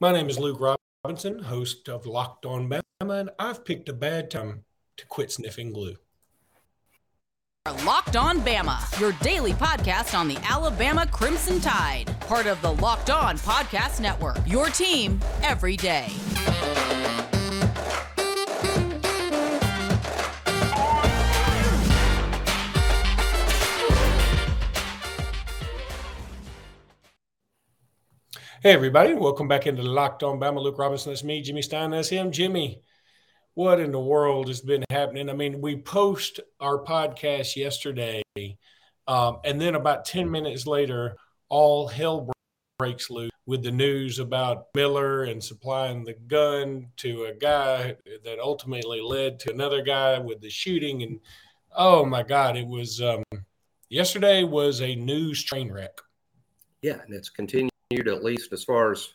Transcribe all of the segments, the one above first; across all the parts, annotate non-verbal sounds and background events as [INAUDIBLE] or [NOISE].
My name is Luke Robinson, host of Locked On Bama, and I've picked a bad time to quit sniffing glue. Locked On Bama, your daily podcast on the Alabama Crimson Tide, part of the Locked On Podcast Network. Your team every day. Hey, everybody. Welcome back into the Locked On Bama. Luke Robinson. That's me, Jimmy Stein. That's him, Jimmy. What in the world has been happening? I mean, we post our podcast yesterday, um, and then about 10 minutes later, all hell breaks loose with the news about Miller and supplying the gun to a guy that ultimately led to another guy with the shooting. And oh my God, it was um, yesterday was a news train wreck. Yeah, and it's continued at least as far as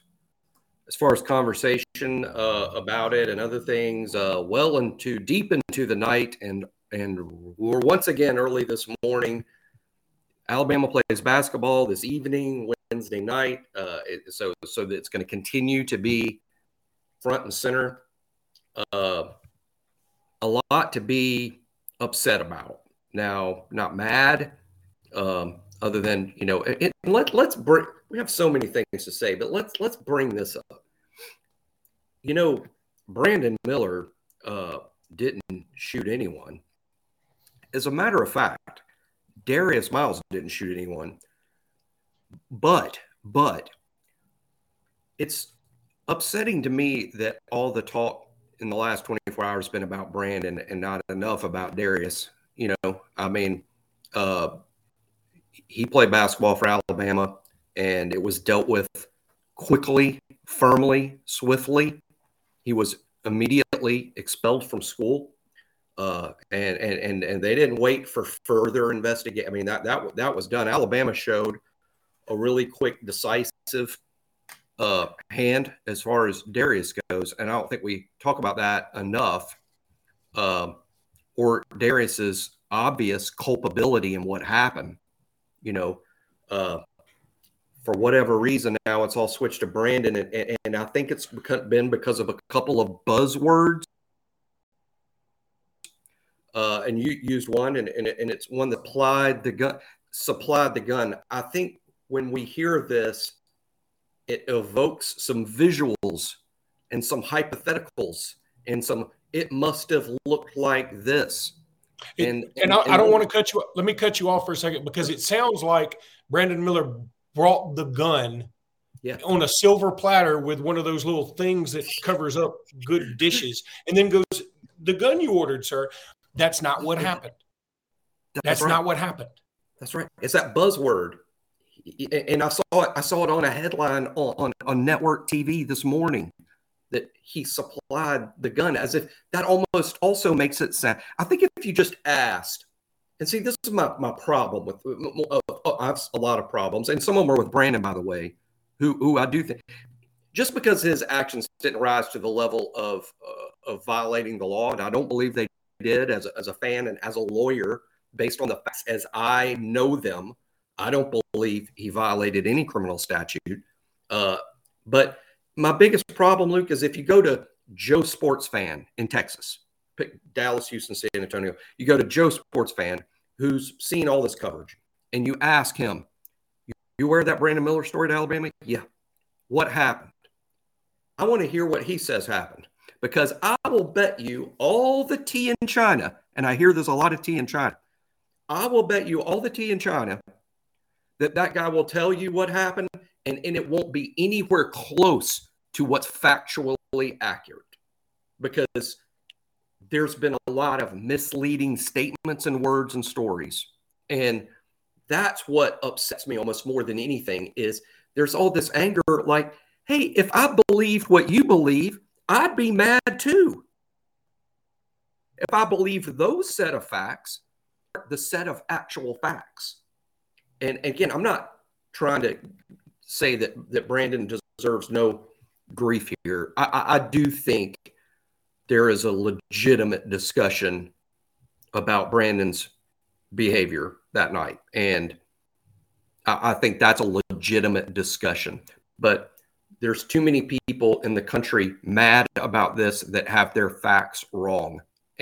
as far as conversation uh, about it and other things, uh, well into deep into the night, and and we're once again early this morning. Alabama plays basketball this evening, Wednesday night. Uh, it, so so that it's going to continue to be front and center. Uh, a lot to be upset about. Now, not mad. Um, other than you know it, let, let's bring we have so many things to say but let's let's bring this up. You know brandon miller uh, didn't shoot anyone. As a matter of fact darius miles didn't shoot anyone. But but it's upsetting to me that all the talk in the last 24 hours has been about brandon and not enough about darius you know i mean uh he played basketball for Alabama, and it was dealt with quickly, firmly, swiftly. He was immediately expelled from school, uh, and, and and and they didn't wait for further investigation. I mean that that that was done. Alabama showed a really quick, decisive uh, hand as far as Darius goes, and I don't think we talk about that enough. Uh, or Darius's obvious culpability in what happened you know, uh, for whatever reason now it's all switched to Brandon, and, and, I think it's been because of a couple of buzzwords. Uh, and you used one, and, and, and it's one that applied the gun, supplied the gun. I think when we hear this, it evokes some visuals and some hypotheticals and some. It must have looked like this and, and, and, I, I, don't want to cut you. Let me cut you off for a second because it sounds like Brandon Miller brought the gun yeah. on a silver platter with one of those little things that covers up good dishes, and then goes, "The gun you ordered, sir." That's not what happened. That's, That's right. not what happened. That's right. It's that buzzword, and I saw it. I saw it on a headline on, on, on network TV this morning that he supplied the gun as if that almost also makes it sound. I think if you just asked, and see, this is my, my problem with, uh, I have a lot of problems, and some of them are with Brandon, by the way, who, who I do think, just because his actions didn't rise to the level of, uh, of violating the law, and I don't believe they did as a, as a fan and as a lawyer, based on the facts as I know them, I don't believe he violated any criminal statute. Uh, but my biggest problem, Luke, is if you go to Joe Sports Fan in Texas, pick Dallas, Houston, San Antonio, you go to Joe Sports Fan who's seen all this coverage, and you ask him, "You wear that Brandon Miller story to Alabama?" Yeah. What happened? I want to hear what he says happened because I will bet you all the tea in China, and I hear there's a lot of tea in China. I will bet you all the tea in China that that guy will tell you what happened, and, and it won't be anywhere close to what's factually accurate. Because there's been a lot of misleading statements and words and stories. And that's what upsets me almost more than anything is there's all this anger like hey if i believed what you believe i'd be mad too. If i believed those set of facts the set of actual facts. And again i'm not trying to say that that brandon deserves no grief here. I, I do think there is a legitimate discussion about Brandon's behavior that night. And I, I think that's a legitimate discussion. But there's too many people in the country mad about this that have their facts wrong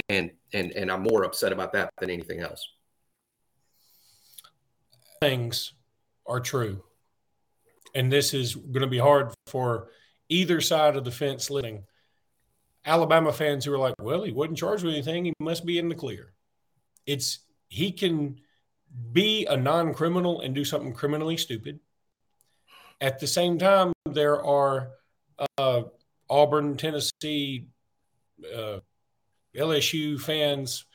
and and and i'm more upset about that than anything else things are true and this is going to be hard for either side of the fence living alabama fans who are like well he wasn't charged with anything. He must be in the clear. It's he can be a non-criminal and do something criminally stupid. At the same time, there are uh, Auburn, Tennessee, uh, LSU fans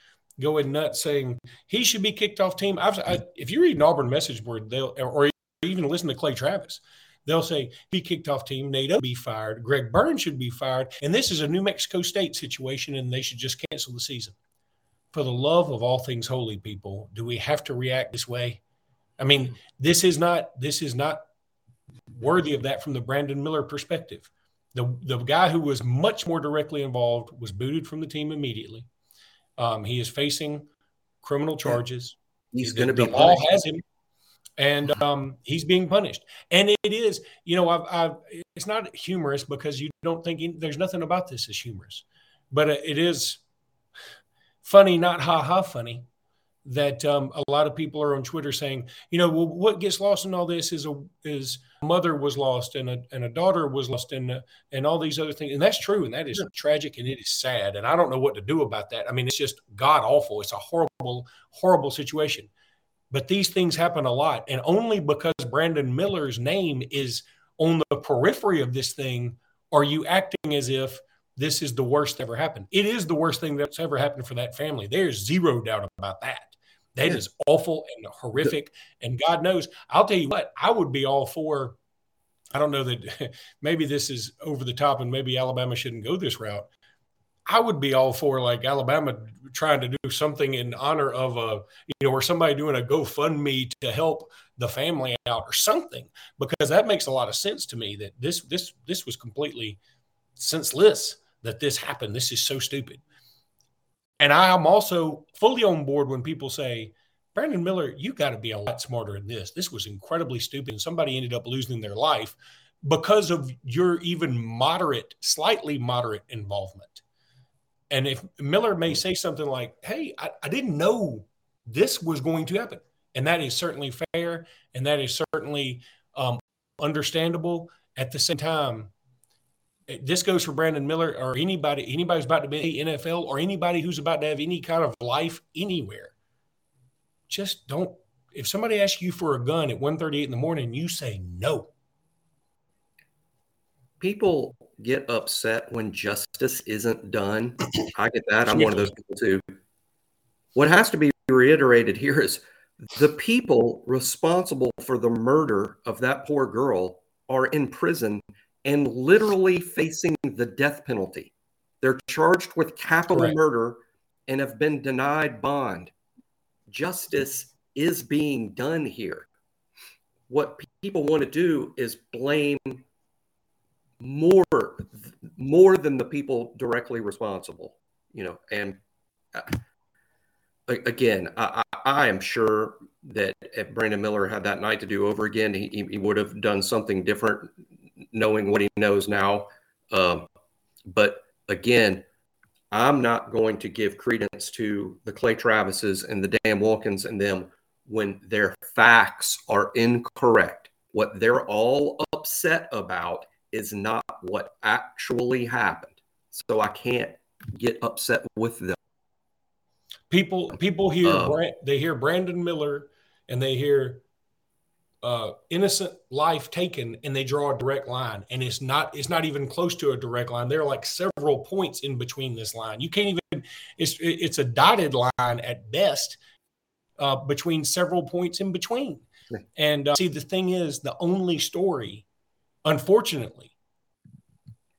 going nuts saying he should be kicked off team. I, if you read an Auburn message board, they'll or even listen to Clay Travis, they'll say be kicked off team. Nate be fired. Greg Byrne should be fired. And this is a New Mexico State situation, and they should just cancel the season. For the love of all things holy, people, do we have to react this way? I mean, this is not this is not worthy of that from the Brandon Miller perspective. The, the guy who was much more directly involved was booted from the team immediately. Um, he is facing criminal charges. He's going to be the law has him, and um, he's being punished. And it is, you know, I've, I've, it's not humorous because you don't think there's nothing about this is humorous, but it is funny, not ha ha funny that um, a lot of people are on Twitter saying, you know, well, what gets lost in all this is a is a mother was lost and a and a daughter was lost and and all these other things, and that's true, and that is tragic and it is sad, and I don't know what to do about that. I mean, it's just god awful. It's a horrible, horrible situation. But these things happen a lot, and only because Brandon Miller's name is on the periphery of this thing are you acting as if this is the worst ever happened. It is the worst thing that's ever happened for that family. There's zero doubt about that. That yeah. is awful and horrific. And God knows, I'll tell you what, I would be all for. I don't know that [LAUGHS] maybe this is over the top and maybe Alabama shouldn't go this route. I would be all for like Alabama trying to do something in honor of a, you know, or somebody doing a GoFundMe to help the family out or something, because that makes a lot of sense to me that this, this, this was completely senseless that this happened. This is so stupid. And I'm also fully on board when people say, Brandon Miller, you got to be a lot smarter than this. This was incredibly stupid. And somebody ended up losing their life because of your even moderate, slightly moderate involvement. And if Miller may say something like, Hey, I, I didn't know this was going to happen. And that is certainly fair. And that is certainly um, understandable. At the same time, this goes for Brandon Miller or anybody, anybody who's about to be NFL or anybody who's about to have any kind of life anywhere. Just don't. If somebody asks you for a gun at 1.38 in the morning, you say no. People get upset when justice isn't done. I get that. I'm one of those people too. What has to be reiterated here is the people responsible for the murder of that poor girl are in prison and literally facing the death penalty. They're charged with capital Correct. murder and have been denied bond. Justice is being done here. What people want to do is blame more more than the people directly responsible, you know. And uh, again, I, I, am sure that if Brandon Miller had that night to do over again, he, he would have done something different knowing what he knows now. Um, but again, I'm not going to give credence to the Clay Travises and the Dan Wolkens and them when their facts are incorrect. What they're all upset about is not what actually happened. So I can't get upset with them. People people hear um, they hear Brandon Miller and they hear uh, innocent life taken and they draw a direct line. And it's not it's not even close to a direct line. There are like several points in between this line. You can't even it's it's a dotted line at best uh, between several points in between. And uh, see the thing is the only story unfortunately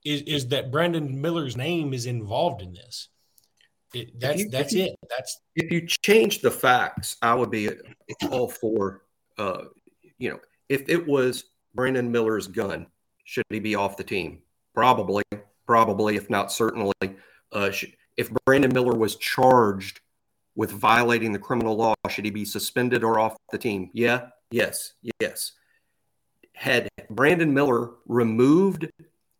is, is that brandon miller's name is involved in this it, that's you, that's it that's if you change the facts i would be all for uh, you know, if it was Brandon Miller's gun, should he be off the team? Probably, probably, if not certainly. Uh, if Brandon Miller was charged with violating the criminal law, should he be suspended or off the team? Yeah, yes, yes. Had Brandon Miller removed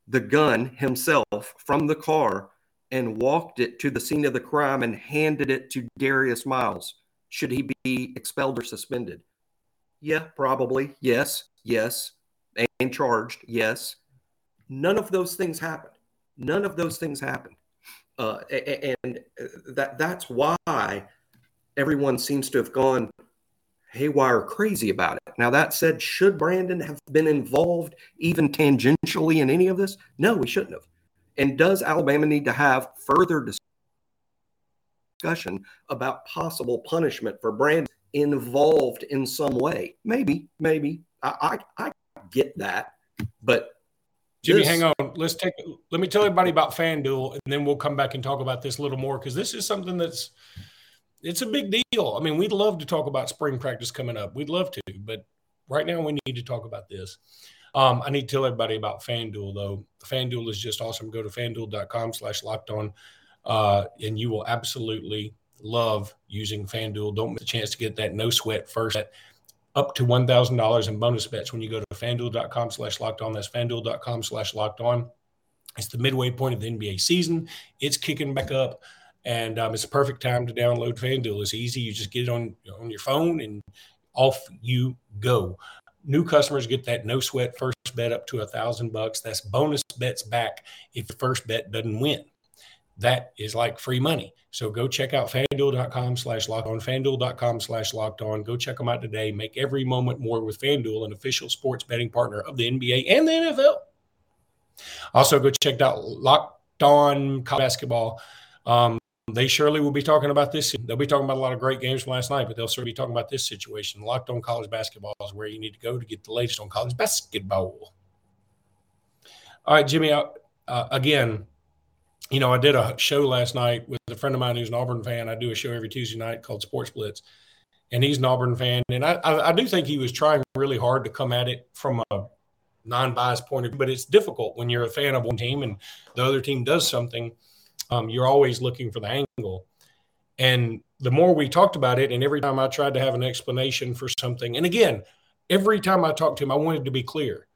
the gun himself from the car and walked it to the scene of the crime and handed it to Darius Miles, should he be expelled or suspended? Yeah, probably. Yes, yes. And charged. Yes. None of those things happened. None of those things happened. Uh, and that that's why everyone seems to have gone haywire crazy about it. Now, that said, should Brandon have been involved even tangentially in any of this? No, we shouldn't have. And does Alabama need to have further discussion about possible punishment for Brandon involved in some way? Maybe, maybe. I, I, I get that. But Jimmy, this, hang on. Let's take. Let me tell everybody about FanDuel, and then we'll come back and talk about this a little more because this is something that's it's a big deal. I mean, we'd love to talk about spring practice coming up. We'd love to, but right now we need to talk about this. Um, I need to tell everybody about FanDuel though. FanDuel is just awesome. Go to fanduel.com slash locked on, uh, and you will absolutely love using FanDuel. Don't miss a chance to get that no sweat first up to $1,000 in bonus bets when you go to fanduel.com slash locked on. That's fanduel.com slash locked on. It's the midway point of the NBA season. It's kicking back up and um, it's a perfect time to download FanDuel. It's easy; you just get it on on your phone, and off you go. New customers get that no sweat first bet up to a thousand bucks. That's bonus bets back if the first bet doesn't win. That is like free money. So go check out fanduel.com slash locked on, fanduel.com slash locked on. Go check them out today. Make every moment more with FanDuel, an official sports betting partner of the NBA and the NFL. Also, go check out Locked On Basketball. Um, they surely will be talking about this. They'll be talking about a lot of great games from last night, but they'll certainly be talking about this situation. Locked on college basketball is where you need to go to get the latest on college basketball. All right, Jimmy. Uh, again, you know, I did a show last night with a friend of mine who's an Auburn fan. I do a show every Tuesday night called Sports Blitz, and he's an Auburn fan. And I, I, I do think he was trying really hard to come at it from a non-biased point of view, but it's difficult when you're a fan of one team and the other team does something – um, you're always looking for the angle. And the more we talked about it, and every time I tried to have an explanation for something, and again, every time I talked to him, I wanted to be clear.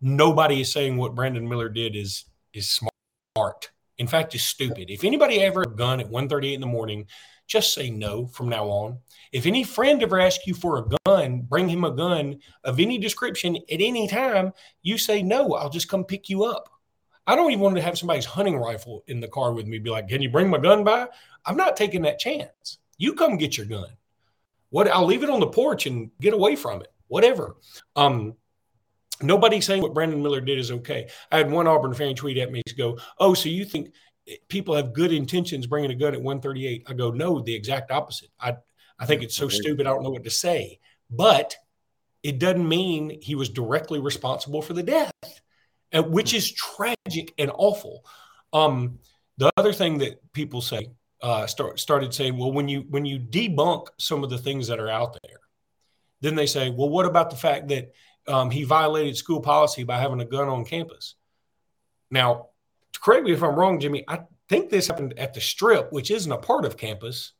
Nobody is saying what Brandon Miller did is is smart. In fact, is stupid. If anybody ever a gun at 1:38 in the morning, just say no from now on. If any friend ever asks you for a gun, bring him a gun of any description at any time, you say no, I'll just come pick you up. I don't even want to have somebody's hunting rifle in the car with me. Be like, can you bring my gun by? I'm not taking that chance. You come get your gun. What? I'll leave it on the porch and get away from it. Whatever. Um, nobody's saying what Brandon Miller did is okay. I had one Auburn fan tweet at me to go, "Oh, so you think people have good intentions bringing a gun at 138?" I go, "No, the exact opposite. I I think it's so stupid. I don't know what to say, but." It doesn't mean he was directly responsible for the death which is tragic and awful. Um, the other thing that people say uh, start, started saying, well, when you when you debunk some of the things that are out there, then they say, well, what about the fact that um, he violated school policy by having a gun on campus? Now, correct me if I'm wrong, Jimmy. I think this happened at the Strip, which isn't a part of campus.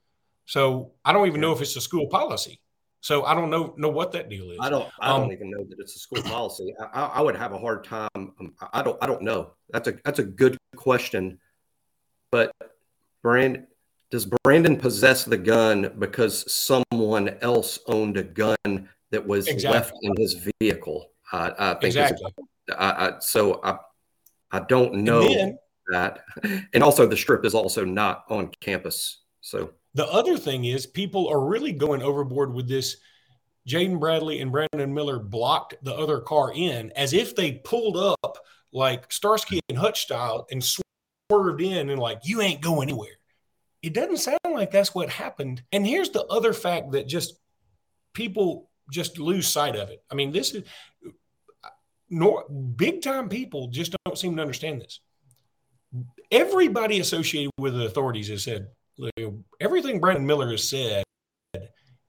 So I don't even know if it's a school policy. So I don't know know what that deal is. I don't. I don't um, even know that it's a school policy. I, I, would have a hard time. Um, I don't. I don't know. That's a that's a good question. But Brand, does Brandon possess the gun because someone else owned a gun that was exactly. left in his vehicle? I, I think exactly. I, so I I don't know then, that. And also, the strip is also not on campus. So the other thing is, people are really going overboard with this. Jaden Bradley and Brandon Miller blocked the other car in as if they pulled up like Starsky and Hutch style and swerved in and like, you ain't going anywhere. It doesn't sound like that's what happened. And here's the other fact that just people just lose sight of it. I mean, this is nor big time people just don't seem to understand this. Everybody associated with the authorities has said everything Brandon Miller has said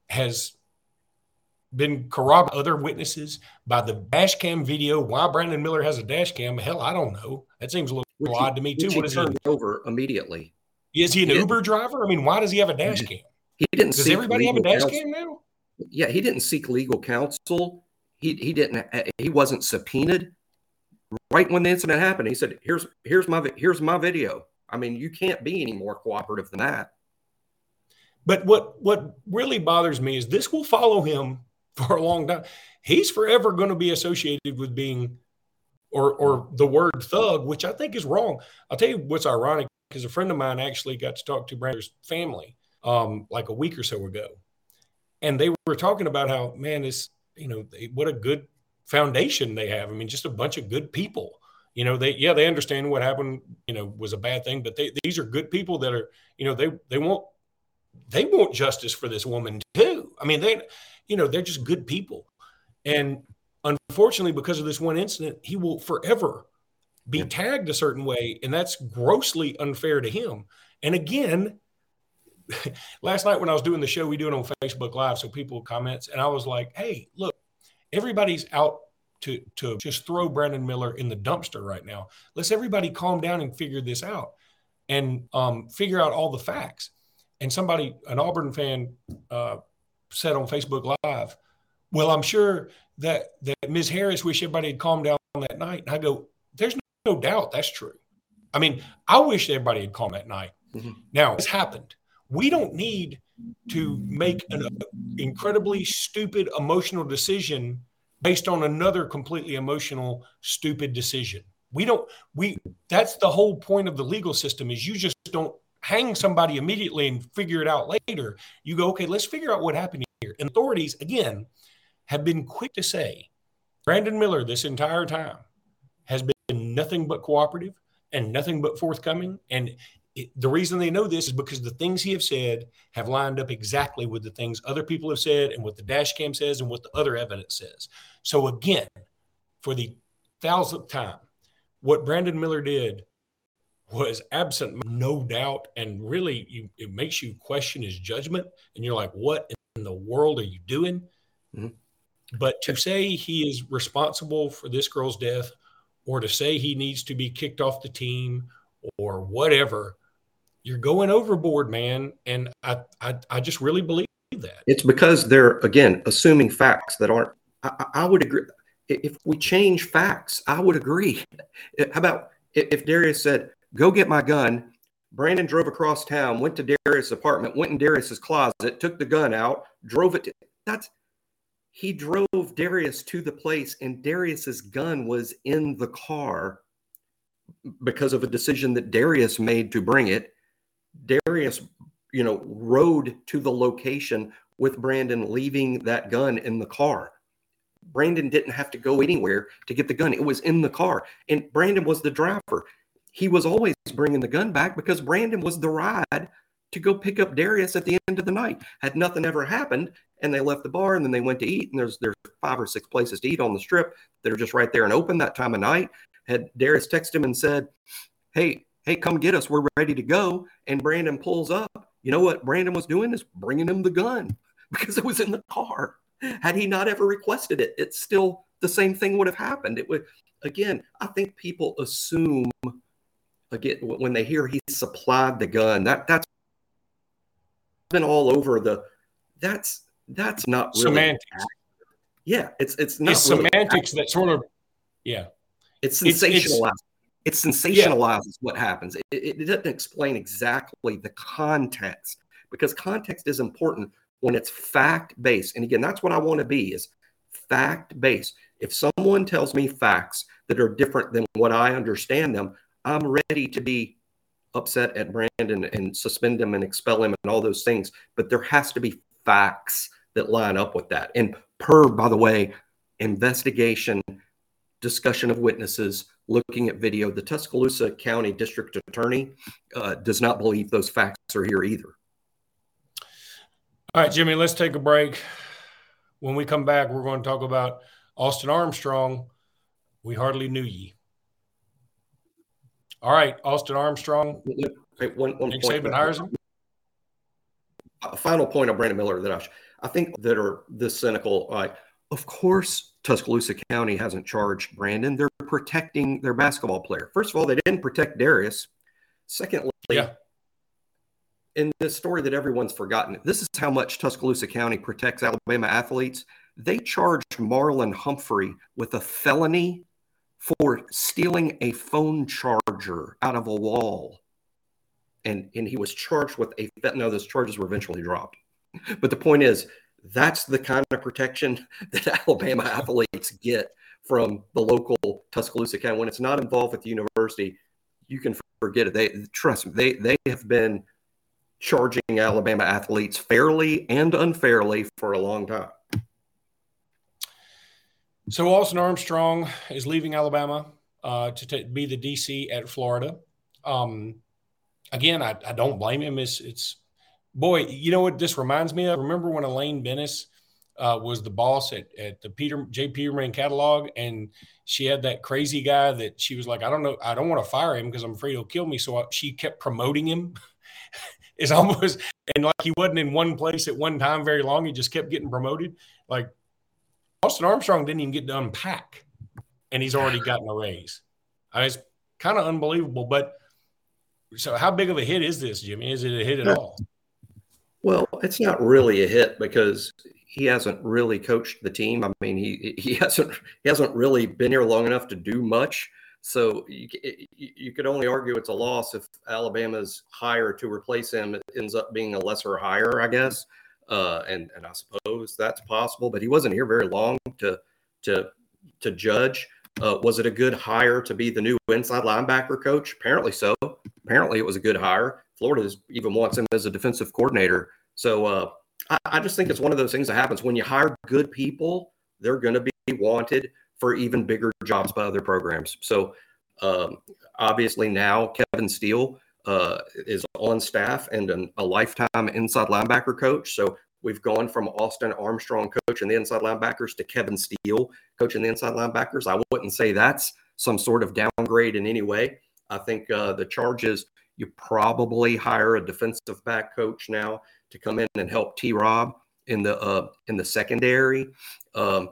has been corroborated other witnesses by the dash cam video. Why Brandon Miller has a dash cam? Hell, I don't know. That seems a little which odd to me too. What is he over immediately? Is he an he Uber driver? I mean, why does he have a dash cam? He didn't. Does everybody have a dash counsel. cam now? Yeah, he didn't seek legal counsel. he he didn't uh, he wasn't subpoenaed right when the incident happened. He said, "Here's here's my here's my video." I mean, you can't be any more cooperative than that. But what what really bothers me is this will follow him [LAUGHS] for a long time. He's forever going to be associated with being or or the word thug, which I think is wrong. I'll tell you what's ironic because a friend of mine actually got to talk to Brandon's family um, like a week or so ago, and they were talking about how man is you know what a good foundation they have. I mean, just a bunch of good people. You know, they yeah they understand what happened. You know, was a bad thing, but they, these are good people that are you know they they want they want justice for this woman too. I mean, they you know they're just good people, and unfortunately, because of this one incident, he will forever be tagged a certain way, and that's grossly unfair to him. And again, [LAUGHS] last night when I was doing the show, we do it on Facebook Live, so people comments, and I was like, "Hey, look, everybody's out to to just throw Brandon Miller in the dumpster right now. Let's everybody calm down and figure this out, and um, figure out all the facts." And somebody, an Auburn fan, uh, said on Facebook Live, "Well, I'm sure that that Ms. Harris wish everybody had calmed down that night." And I go, "There's no doubt that's true. I mean, I wish everybody had calmed that night. Mm-hmm. Now, it's happened. We don't need to make an incredibly stupid emotional decision based on another completely emotional stupid decision. We don't we that's the whole point of the legal system is you just don't hang somebody immediately and figure it out later. You go, okay, let's figure out what happened here. And authorities again have been quick to say Brandon Miller this entire time has been nothing but cooperative and nothing but forthcoming. And it, the reason they know this is because the things he have said have lined up exactly with the things other people have said and what the dash cam says and what the other evidence says. So again, for the thousandth time, what Brandon Miller did was absent, no doubt, and really you, it makes you question his judgment. And you're like, what in the world are you doing? Mm-hmm. But to say he is responsible for this girl's death or to say he needs to be kicked off the team or whatever, you're going overboard, man. And I, I, I just really believe that. It's because they're, again, assuming facts that aren't, I, I would agree. If we change facts, I would agree. How about if Darius said, go get my gun? Brandon drove across town, went to Darius' apartment, went in Darius's closet, took the gun out, drove it. To, that's he drove Darius to the place, and Darius's gun was in the car because of a decision that Darius made to bring it. Darius, you know, rode to the location with Brandon, leaving that gun in the car. Brandon didn't have to go anywhere to get the gun. It was in the car. And Brandon was the driver. He was always bringing the gun back because Brandon was the ride to go pick up Darius at the end of the night. Had nothing ever happened, and they left the bar and then they went to eat, and there's there's five or six places to eat on the strip that are just right there and open that time of night. Had Darius texted him and said, "Hey, hey, come get us. We're ready to go." And Brandon pulls up. You know what Brandon was doing is bringing him the gun [LAUGHS] because it was in the car. Had he not ever requested it, it's still the same thing would have happened. It would again. I think people assume again when they hear he supplied the gun that that's been all over the. That's that's not really semantics. Accurate. Yeah, it's it's not it's really semantics accurate. that sort of yeah. It's sensationalized. It's, it's, it's sensationalizes yeah. what happens. It, it, it doesn't explain exactly the context because context is important when it's fact based. And again, that's what I want to be is fact based. If someone tells me facts that are different than what I understand them, I'm ready to be upset at Brandon and suspend him and expel him and all those things. But there has to be facts that line up with that. And per, by the way, investigation, discussion of witnesses, looking at video, the Tuscaloosa County District Attorney uh, does not believe those facts are here either. All right, Jimmy, let's take a break. When we come back, we're going to talk about Austin Armstrong. We hardly knew ye. All right, Austin Armstrong. Wait, one, one Nick point. Saban hires him. A final point on Brandon Miller that I, I think that are this cynical. Uh, of course, Tuscaloosa County hasn't charged Brandon. They're protecting their basketball player. First of all, they didn't protect Darius. Secondly, yeah. in this story that everyone's forgotten, this is how much Tuscaloosa County protects Alabama athletes. they charged Marlon Humphrey with a felony for stealing a phone charger out of a wall. And, and he was charged with a no, those charges were eventually dropped. But the point is, that's the kind of protection [LAUGHS] that Alabama [LAUGHS] athletes get from the local Tuscaloosa County. When it's not involved with the university, you can forget it. They trust me, they they have been charging Alabama athletes fairly and unfairly for a long time. So Austin Armstrong is leaving Alabama uh, to t- be the DC at Florida. Um, again, I, I, don't blame him. It's, it's boy, you know what this reminds me of? Remember when Elaine Benes uh, was the boss at, at the Peter J. Peterman catalog, and she had that crazy guy that she was like, I don't know, I don't want to fire him because I'm afraid he'll kill me. So she kept promoting him. [LAUGHS] it's almost and like he wasn't in one place at one time very long. He just kept getting promoted. Like Austin Armstrong didn't even get to unpack, and he's already gotten a raise. I mean, it's kind of unbelievable. But so, how big of a hit is this, Jimmy? Is it a hit at all? Well, it's not really a hit because he hasn't really coached the team. I mean, he he hasn't he hasn't really been here long enough to do much. So you, you could only argue it's a loss if Alabama's hire to replace him ends up being a lesser hire, I guess. Uh, and and I suppose that's possible, but he wasn't here very long to to to judge. Uh, was it a good hire to be the new inside linebacker coach? Apparently so. Apparently it was a good hire. Florida even wants him as a defensive coordinator. So uh, I, I just think it's one of those things that happens when you hire good people. They're going to be wanted for even bigger jobs by other programs. So um, obviously now Kevin Steele uh, is on staff and an, a lifetime inside linebacker coach. So we've gone from Austin Armstrong coaching the inside linebackers to Kevin Steele coaching the inside linebackers. I wouldn't say that's some sort of downgrade in any way. I think uh, the charges you probably hire a defensive back coach now to come in and help T. Rob in the uh, in the secondary. Um,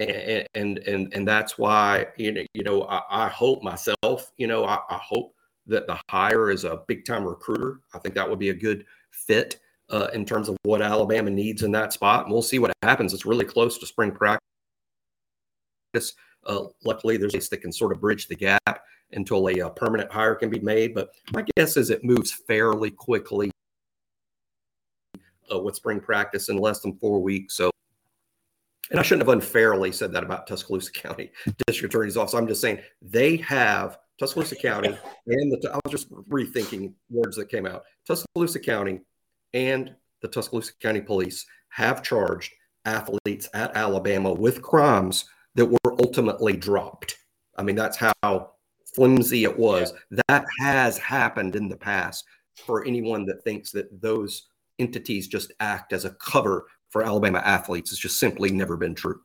and and and and that's why you know you know I, I hope myself you know I, I, hope that the hire is a big time recruiter. I think that would be a good fit uh, in terms of what Alabama needs in that spot. And we'll see what happens. It's really close to spring practice. Uh, luckily, there's a that can sort of bridge the gap until a, a permanent hire can be made. But my guess is it moves fairly quickly uh, with spring practice in less than four weeks. So and I shouldn't have unfairly said that about Tuscaloosa [LAUGHS] County District Attorney's Office. I'm just saying they have Tuscaloosa County and the, I was just rethinking words that came out. Tuscaloosa County and the Tuscaloosa County Police have charged athletes at Alabama with crimes that were ultimately dropped. I mean, that's how flimsy it was. That has happened in the past for anyone that thinks that those entities just act as a cover for Alabama athletes. It's just simply never been true.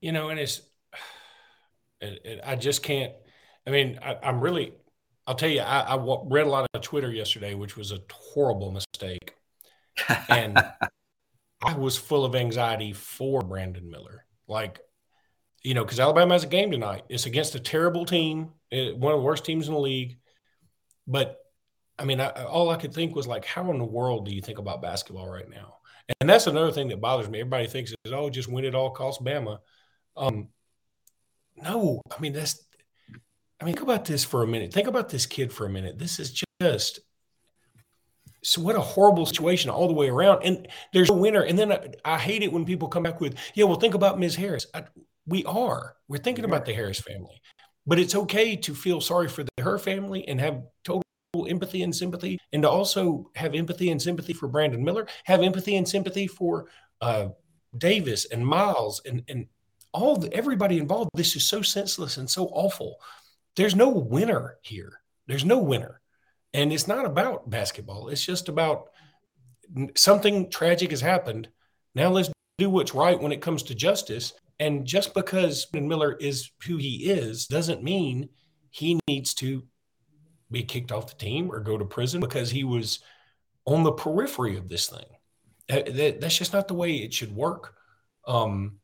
You know, and it's, [SIGHS] it, it, I just can't. I mean, I, am really, I'll tell you, I, I, read a lot of Twitter yesterday, which was a horrible mistake. [LAUGHS] And I was full of anxiety for Brandon Miller. Like, you know, because Alabama has a game tonight. It's against a terrible team, eh, one of the worst teams in the league. But I mean, I, all I could think was like, how in the world do you think about basketball right now? And that's another thing that bothers me. Everybody thinks is oh, just win at all costs, Bama. Um, no, I mean that's. I mean, think about this for a minute. Think about this kid for a minute. This is just so what a horrible situation all the way around. And there's a winner. And then I, I, hate it when people come back with, yeah, well, think about Ms. Harris. I, we are. We're thinking about the Harris family. But it's okay to feel sorry for the, her family and have total empathy and sympathy, and to also have empathy and sympathy for Brandon Miller, have empathy and sympathy for uh, Davis and Miles and and all the, everybody involved. This is so senseless and so awful. There's no winner here. There's no winner, and it's not about basketball. It's just about something tragic has happened. Now let's do what's right when it comes to justice. And just because Miller is who he is doesn't mean he needs to be kicked off the team or go to prison because he was on the periphery of this thing. That, that's just not the way it should work. Um,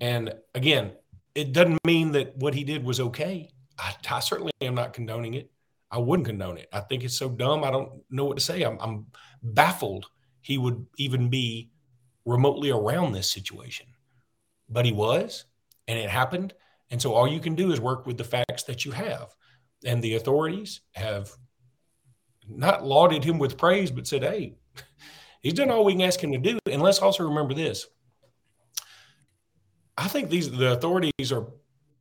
and again, it doesn't mean that what he did was okay. I, I, certainly am not condoning it. I wouldn't condone it. I think it's so dumb. I don't know what to say. I'm, I'm baffled he would even be remotely around this situation, but he was, and it happened. And so all you can do is work with the facts that you have. And the authorities have not lauded him with praise, but said, hey, [LAUGHS] he's done all we can ask him to do. And let's also remember this. I think these the authorities are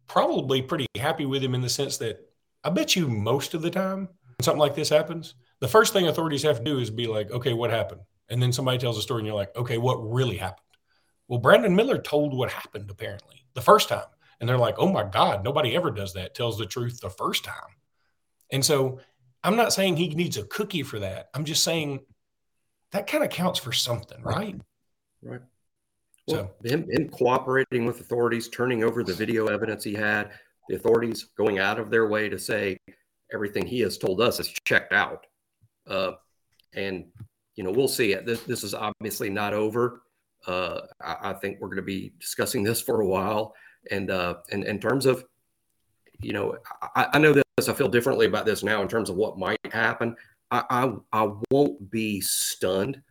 probably pretty happy with him in the sense that I bet you most of the time something like this happens, the first thing authorities have to do is be like, okay, what happened? And then somebody tells a story and you're like, okay, what really happened? Well, Brandon Miller told what happened apparently the first time. And they're like, oh my God, nobody ever does that, tells the truth the first time. And so I'm not saying he needs a cookie for that. I'm just saying that kind of counts for something, right? Right. Well, so him, him cooperating with authorities, turning over the video evidence he had, the authorities going out of their way to say everything he has told us is checked out. Uh, and you know, we'll see. This, this is obviously not over. Uh, I, I, think we're going to be discussing this for a while. And uh, and in terms of, you know, I, I know this. I feel differently about this now in terms of what might happen. I I, I won't be stunned.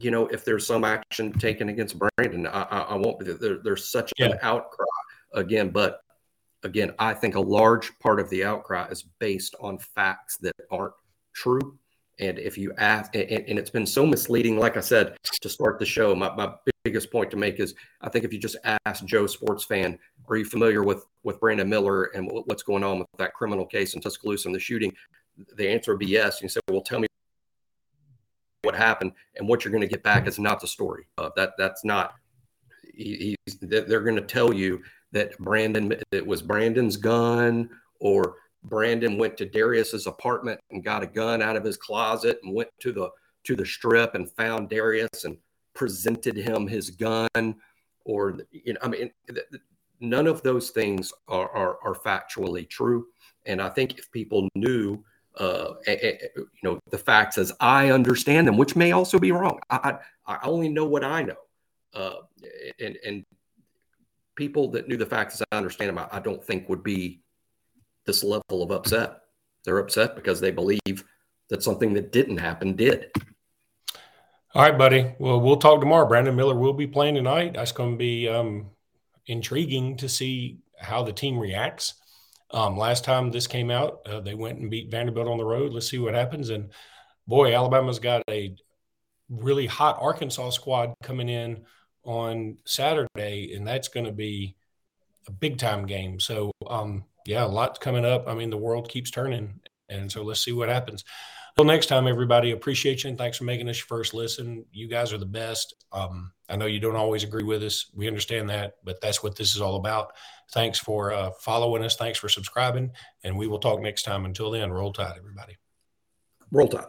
You know, if there's some action taken against Brandon, I, I, I won't. There, there's such yeah. an outcry again, but again, I think a large part of the outcry is based on facts that aren't true. And if you ask, and, and, it's been so misleading, like I said to start the show, my, my biggest point to make is I think if you just ask Joe sports fan, are you familiar with with Brandon Miller and what's going on with that criminal case in Tuscaloosa and the shooting? The answer would be yes. And you say, well, tell me what happened, and what you're going to get back is not the story. Uh, that that's not. He, they're going to tell you that Brandon it was Brandon's gun or Brandon went to Darius's apartment and got a gun out of his closet and went to the to the strip and found Darius and presented him his gun or you know I mean none of those things are are, are factually true and I think if people knew uh, you know the facts as I understand them which may also be wrong I I, only know what I know uh, and and people that knew the facts as I understand them, I, I don't think would be this level of upset. They're upset because they believe that something that didn't happen did. All right, buddy. Well, we'll talk tomorrow. Brandon Miller will be playing tonight. That's going to be um, intriguing to see how the team reacts. Um, last time this came out, uh, they went and beat Vanderbilt on the road. Let's see what happens. And boy, Alabama's got a really hot Arkansas squad coming in on Saturday, and that's going to be a big time game. So, um, yeah, a lot coming up. I mean, the world keeps turning, and so let's see what happens. Until next time, everybody, appreciate you and thanks for making us your first listen. You guys are the best. Um, I know you don't always agree with us. We understand that, but that's what this is all about. Thanks for uh, following us. Thanks for subscribing, and we will talk next time. Until then, roll tide, everybody. Roll tide.